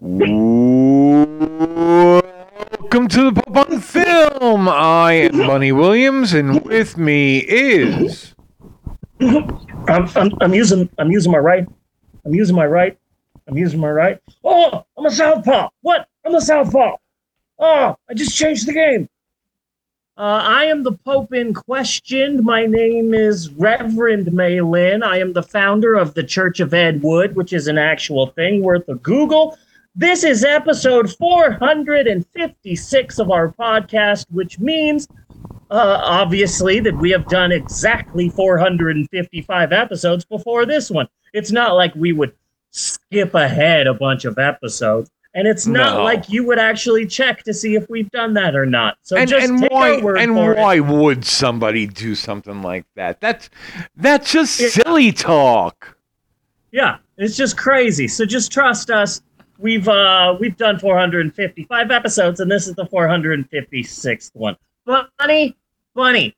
Welcome to the Pope on Film. I am Bunny Williams, and with me is. I'm, I'm, I'm using I'm using my right. I'm using my right. I'm using my right. Oh, I'm a southpaw. What? I'm a southpaw. Oh, I just changed the game. Uh, I am the Pope in question. My name is Reverend Malin. I am the founder of the Church of Ed Wood, which is an actual thing worth a Google. This is episode 456 of our podcast, which means, uh, obviously, that we have done exactly 455 episodes before this one. It's not like we would skip ahead a bunch of episodes. And it's not No. like you would actually check to see if we've done that or not. So And, just and take why our word and for it. why would somebody do something like that? That's that's just Yeah. silly talk. Yeah, it's just crazy. So just trust us. We've uh we've done 455 episodes, and this is the 456th one. funny funny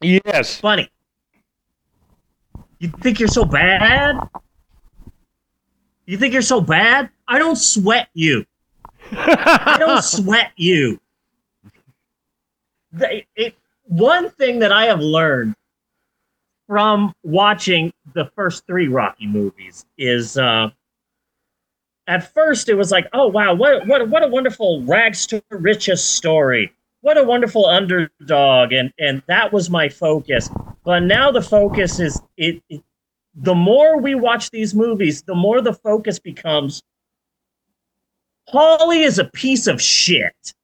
Yes. funny You think you're so bad? You think you're so bad? I don't sweat you. I don't sweat you. The- it, one thing that I have learned from watching the first three Rocky movies is uh, at first it was like, oh wow, what what what a wonderful rags to riches story. What a wonderful underdog, and and that was my focus. But now the focus is it, it the more we watch these movies, the more the focus becomes Paulie is a piece of shit.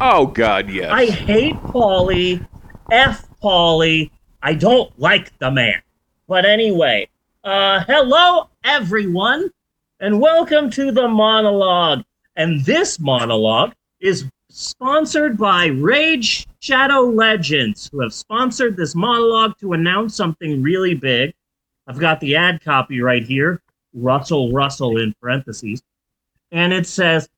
Oh God, yes. I hate Paulie. F Paulie. I don't like the man. But anyway, uh, hello everyone, and welcome to the monologue. And this monologue is sponsored by Raid Shadow Legends, who have sponsored this monologue to announce something really big. I've got the ad copy right here, Russell Russell in parentheses, and it says,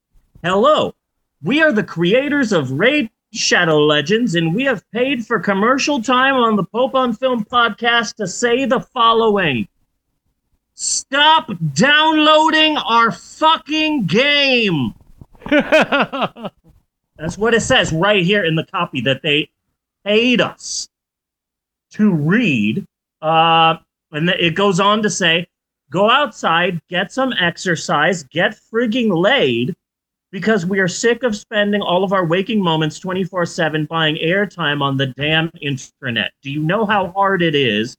"Hello, we are the creators of Raid Shadow Legends, and we have paid for commercial time on the Pope on Film podcast to say the following Stop downloading our fucking game. That's what it says right here in the copy that they paid us to read. Uh, and it goes on to say, go outside, get some exercise, get frigging laid, because we are sick of spending all of our waking moments 24 7 buying airtime on the damn internet. Do you know how hard it is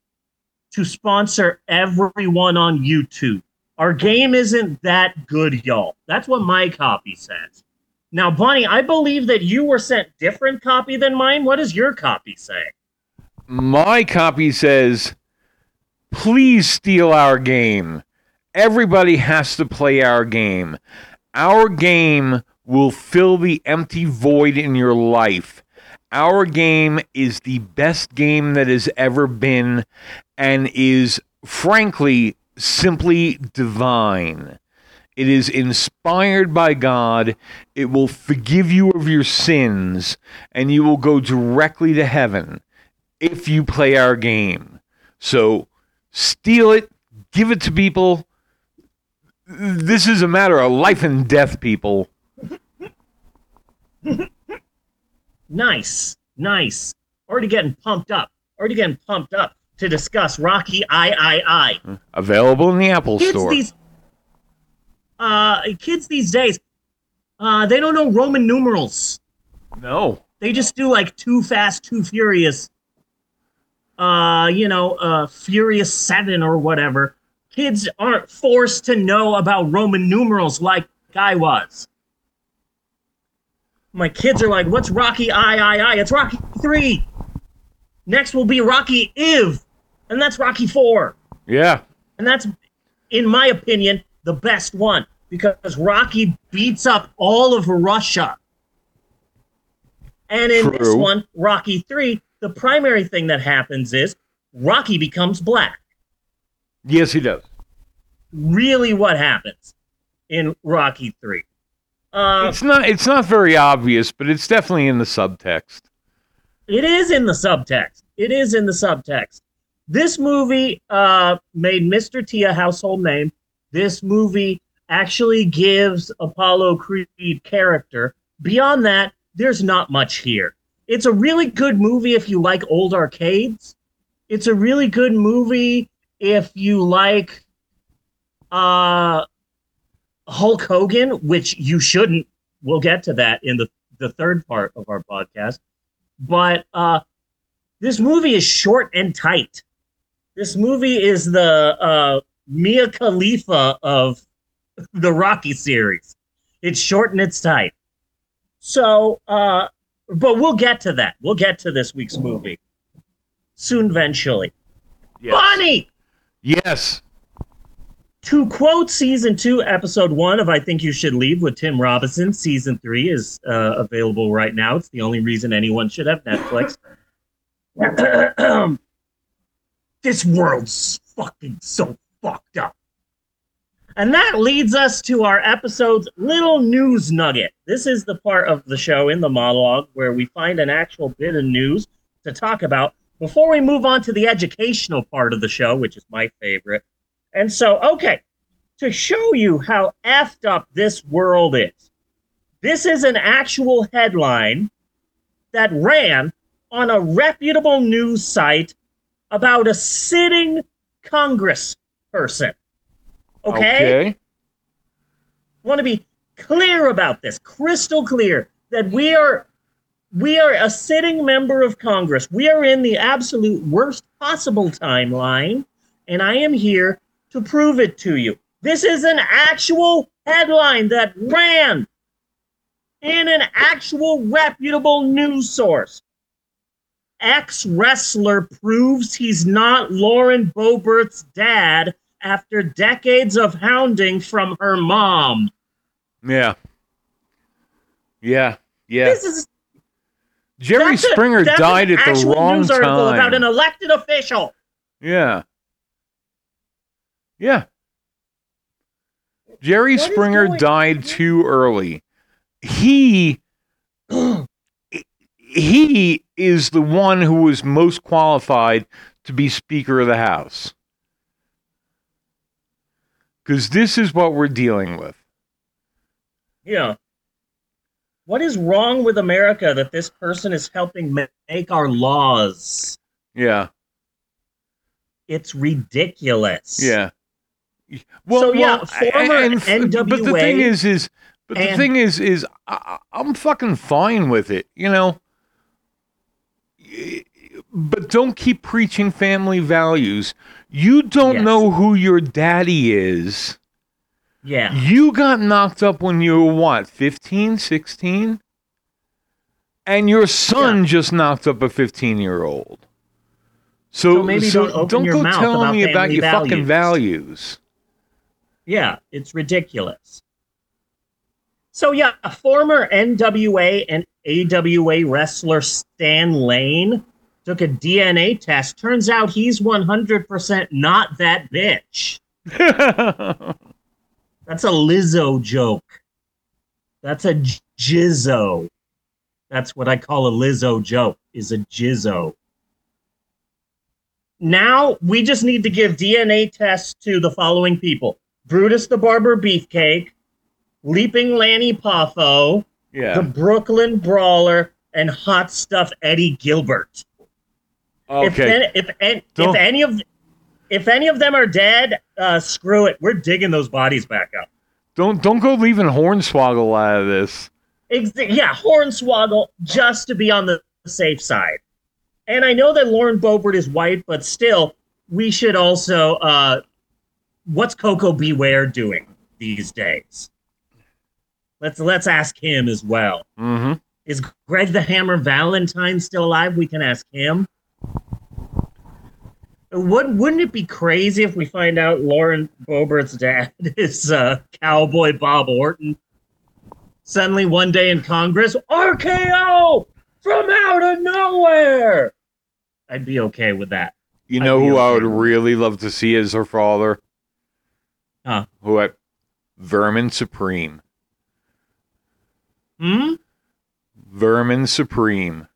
to sponsor everyone on YouTube? Our game isn't that good, y'all. That's what my copy says. Now, Bunny, I believe that you were sent different copy than mine. What does your copy say? My copy says, please steal our game. Everybody has to play our game. Our game will fill the empty void in your life. Our game is the best game that has ever been and is, frankly, simply divine. It is inspired by God. It will forgive you of your sins, and you will go directly to heaven if you play our game. So steal it, give it to people. This is a matter of life and death, people. Nice, nice. Already getting pumped up. Already getting pumped up to discuss Rocky I I I. Available in the Apple Kids Store. these uh kids these days, uh they don't know Roman numerals. no. They just do like too fast, too furious. Uh, you know, uh Furious 7 or whatever. Kids aren't forced to know about Roman numerals like I was. My kids are like, "What's Rocky I I I? It's Rocky 3." Next will be Rocky Iv, and that's Rocky 4. Yeah. And that's, in my opinion, the best one because Rocky beats up all of Russia. And in this one, Rocky 3, the primary thing that happens is Rocky becomes black. Yes, he does. Really, what happens in Rocky 3? Uh, It's not it's not very obvious, but it's definitely in the subtext. It is in the subtext. It is in the subtext. This movie uh, made Mr. T a household name. This movie actually gives Apollo Creed character. Beyond that, there's not much here. It's a really good movie if you like old arcades. It's a really good movie if you like uh Hulk Hogan, which you shouldn't. We'll get to that in the, the third part of our podcast. But uh this movie is short and tight. This movie is the uh Mia Khalifa of the Rocky series. It's short and it's tight. So, uh, but we'll get to that. We'll get to this week's movie soon, eventually. Yes. Bonnie, Yes. To quote season two, episode one of I Think You Should Leave with Tim Robinson, season three is uh, available right now. It's the only reason anyone should have Netflix. this world's fucking so fucked up. And that leads us to our episode's little news nugget. This is the part of the show in the monologue where we find an actual bit of news to talk about before we move on to the educational part of the show, which is my favorite. And so, okay, to show you how effed up this world is, this is an actual headline that ran on a reputable news site about a sitting Congress person. Okay? want to be clear about this, crystal clear that we are we are a sitting member of Congress. We are in the absolute worst possible timeline, and I am here to prove it to you. This is an actual headline that ran in an actual reputable news source. Ex wrestler proves he's not Lauren Boebert's dad after decades of hounding from her mom. Yeah. Yeah. Yeah. This is Jerry that's Springer that's died at the wrong news article about an elected official. Yeah. Yeah. Jerry What is Springer going died too early. He he is the one who was most qualified to be Speaker of the House. Because this is what we're dealing with. Yeah. What is wrong with America that this person is helping make our laws? Yeah. It's ridiculous. Yeah. Well, So, yeah, well, former and, but the thing is, is but the thing is, is I, I'm fucking fine with it, you know. But don't keep preaching family values. You don't Yes. know who your daddy is. Yeah. You got knocked up when you were what, 15, 16? And your son just knocked up a 15 year old. So, So maybe don't open your go telling me about your fucking values. Yeah. It's ridiculous. So, yeah, a former NWA and AWA wrestler Stan Lane took a DNA test. Turns out he's 100% not that bitch. That's a Lizzo joke. That's a jizzo. That's what I call a Lizzo joke, is a jizzo. Now we just need to give DNA tests to the following people Brutus the Barber Beefcake, Leaping Lanny Poffo, the. Brooklyn Brawler, and Hot Stuff Eddie Gilbert. If, Okay. any, if, an- if Don't- any of if any of them are dead, uh, screw it. We're digging those bodies back up. Don't don't go leaving Hornswoggle out of this. Ex- yeah, Hornswoggle just to be on the safe side. And I know that Lauren Boebert is white, but still, we should also. Uh, what's Koko B. Ware doing these days? Let's let's ask him as well. Mm-hmm. Is Greg the Hammer Valentine still alive? We can ask him. Would, wouldn't it be crazy if we find out Lauren Boebert's dad is uh, Cowboy Bob Orton? Suddenly, one day in Congress, RKO from out of nowhere. I'd be okay with that. You know who I would really love to see as her father? Who I Vermin Supreme. Hmm? Vermin Supreme.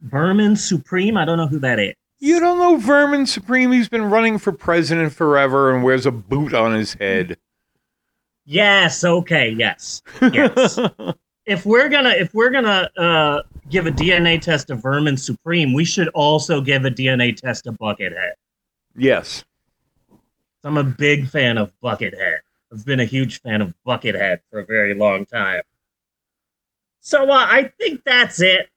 Vermin Supreme? I don't know who that is. You don't know Vermin Supreme? He's been running for president forever and wears a boot on his head. Yes. Okay. Yes. Yes. if we're gonna if we're gonna uh, give a DNA test to Vermin Supreme, we should also give a DNA test to Buckethead. yes. I'm a big fan of Buckethead. I've been a huge fan of Buckethead for a very long time. So uh, I think that's it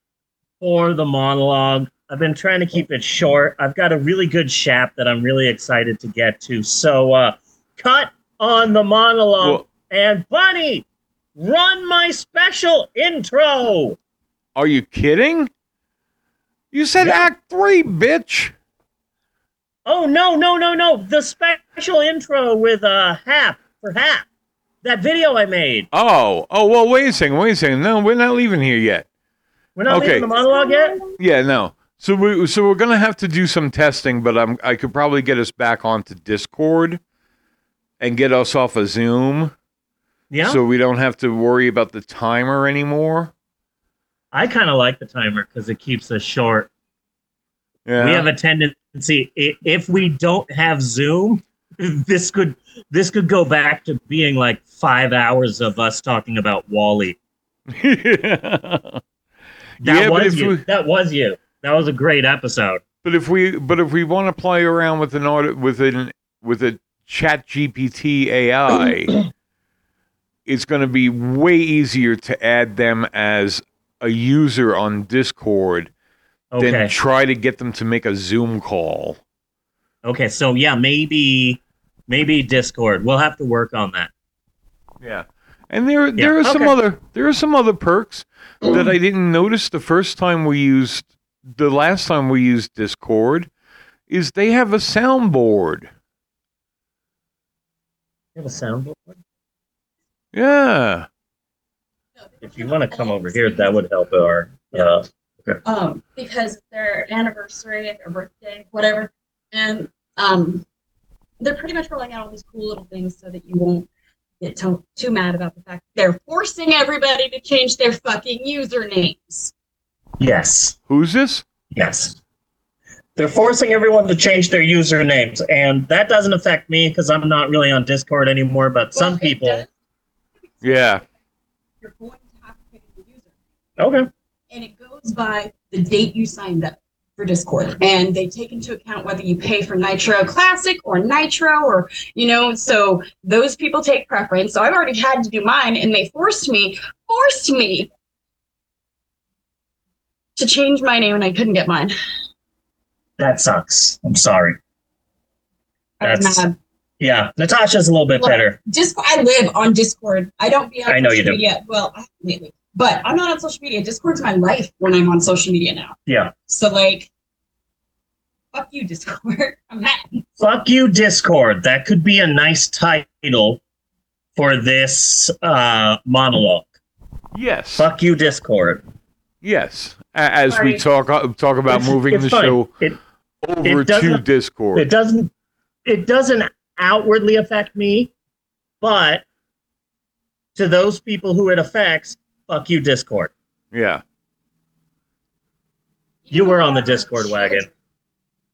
for the monologue. I've been trying to keep it short. I've got a really good shap that I'm really excited to get to. So uh, cut on the monologue. Well, and Bunny, run my special intro. are you kidding? You said Yeah. Act Three, bitch. Oh no, no, no, no. The special intro with uh Hap for Hap. That video I made. Oh, oh. Well, wait a second. Wait a second. No, we're not leaving here yet. We're not Okay. leaving the monologue yet? Yeah, no. So we so we're gonna have to do some testing, but I'm I could probably get us back onto Discord and get us off of Zoom, Yeah. so we don't have to worry about the timer anymore. I kind of like the timer because it keeps us short. Yeah. We have a tendency i- if we don't have Zoom, this could this could go back to being like five hours of us talking about Wally. yeah, That but was you. we, That was you. That was a great episode. but if we but if we want to play around with an audit with an with a Chat GPT AI, it's going to be way easier to add them as a user on Discord Okay. than try to get them to make a Zoom call. Okay. So yeah, maybe maybe Discord. We'll have to work on that. Yeah. And there there are some other there are some other perks that I didn't notice the first time we used the last time we used Discord is they have a soundboard. You have a soundboard? Yeah. If you want to come over here, that would help our. Uh, um, because their anniversary, their birthday, whatever, and um, they're pretty much rolling out all these cool little things so that you won't get too, too mad about the fact they're forcing everybody to change their fucking usernames. yes. Who's this? Yes. They're forcing everyone to change their usernames, and that doesn't affect me because I'm not really on Discord anymore. But some Well, it people, does. Yeah. You're going to have to pick a new user, okay, and it goes by the date you signed up for Discord, and they take into account whether you pay for Nitro Classic or Nitro, or you know, so those people take preference. So I've already had to do mine, and they forced me, forced me to change my name, and I couldn't get mine. that sucks. I'm sorry. That's- mad. Yeah, Natasha's a little bit Look, better. Just I live on Discord. I don't be on I know you do. media. Well, I- lately, but I'm not on social media. Discord's my life when I'm on social media now. Yeah. So like, fuck you, Discord. I'm mad. Fuck you, Discord. That could be a nice title for this uh, monologue. Yes. Fuck you, Discord. Yes. A- As we talk uh, talk about It's- moving it's the fine. show It, over to Discord. it doesn't it doesn't outwardly affect me but to those people who it affects fuck you discord yeah. you were on the discord wagon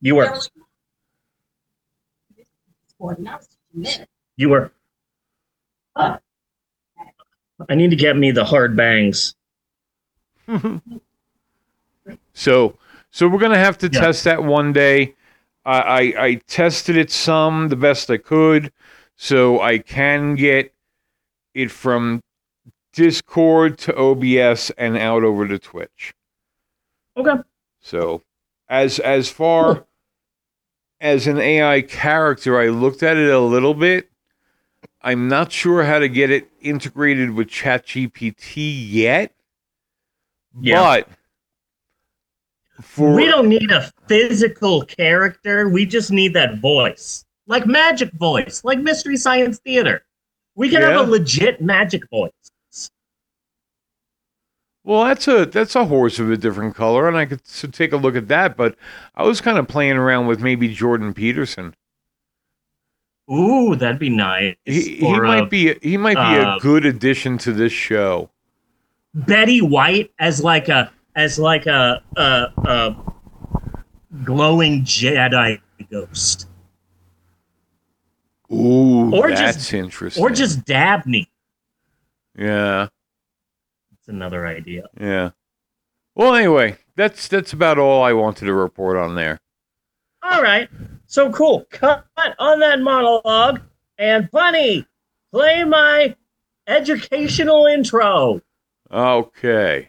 you were Discord, and that was just a minute. you were i need to get me the hard bangs so so we're gonna have to Yeah. test that one day. I, I I tested it some the best I could, so I can get it from Discord to OBS and out over to Twitch. okay So as as far as an AI character, I looked at it a little bit. I'm not sure how to get it integrated with ChatGPT yet. Yeah. But for we don't need a physical character we just need that voice like magic voice like mystery science theater we can Yeah. have a legit magic voice Well, that's a that's a horse of a different color, and I could s- take a look at that. But I was kind of playing around with maybe Jordan Peterson. ooh that'd be nice He, he might be he might be uh, a good addition to this show. Betty White as like a as like a a, a glowing Jedi ghost. Ooh, Or that's just- interesting. Or just Dabney. yeah, That's another idea. yeah. Well, anyway, that's that's about all I wanted to report on there. All right. So cool. Cut on that monologue. And Bunny, play my educational intro. Okay.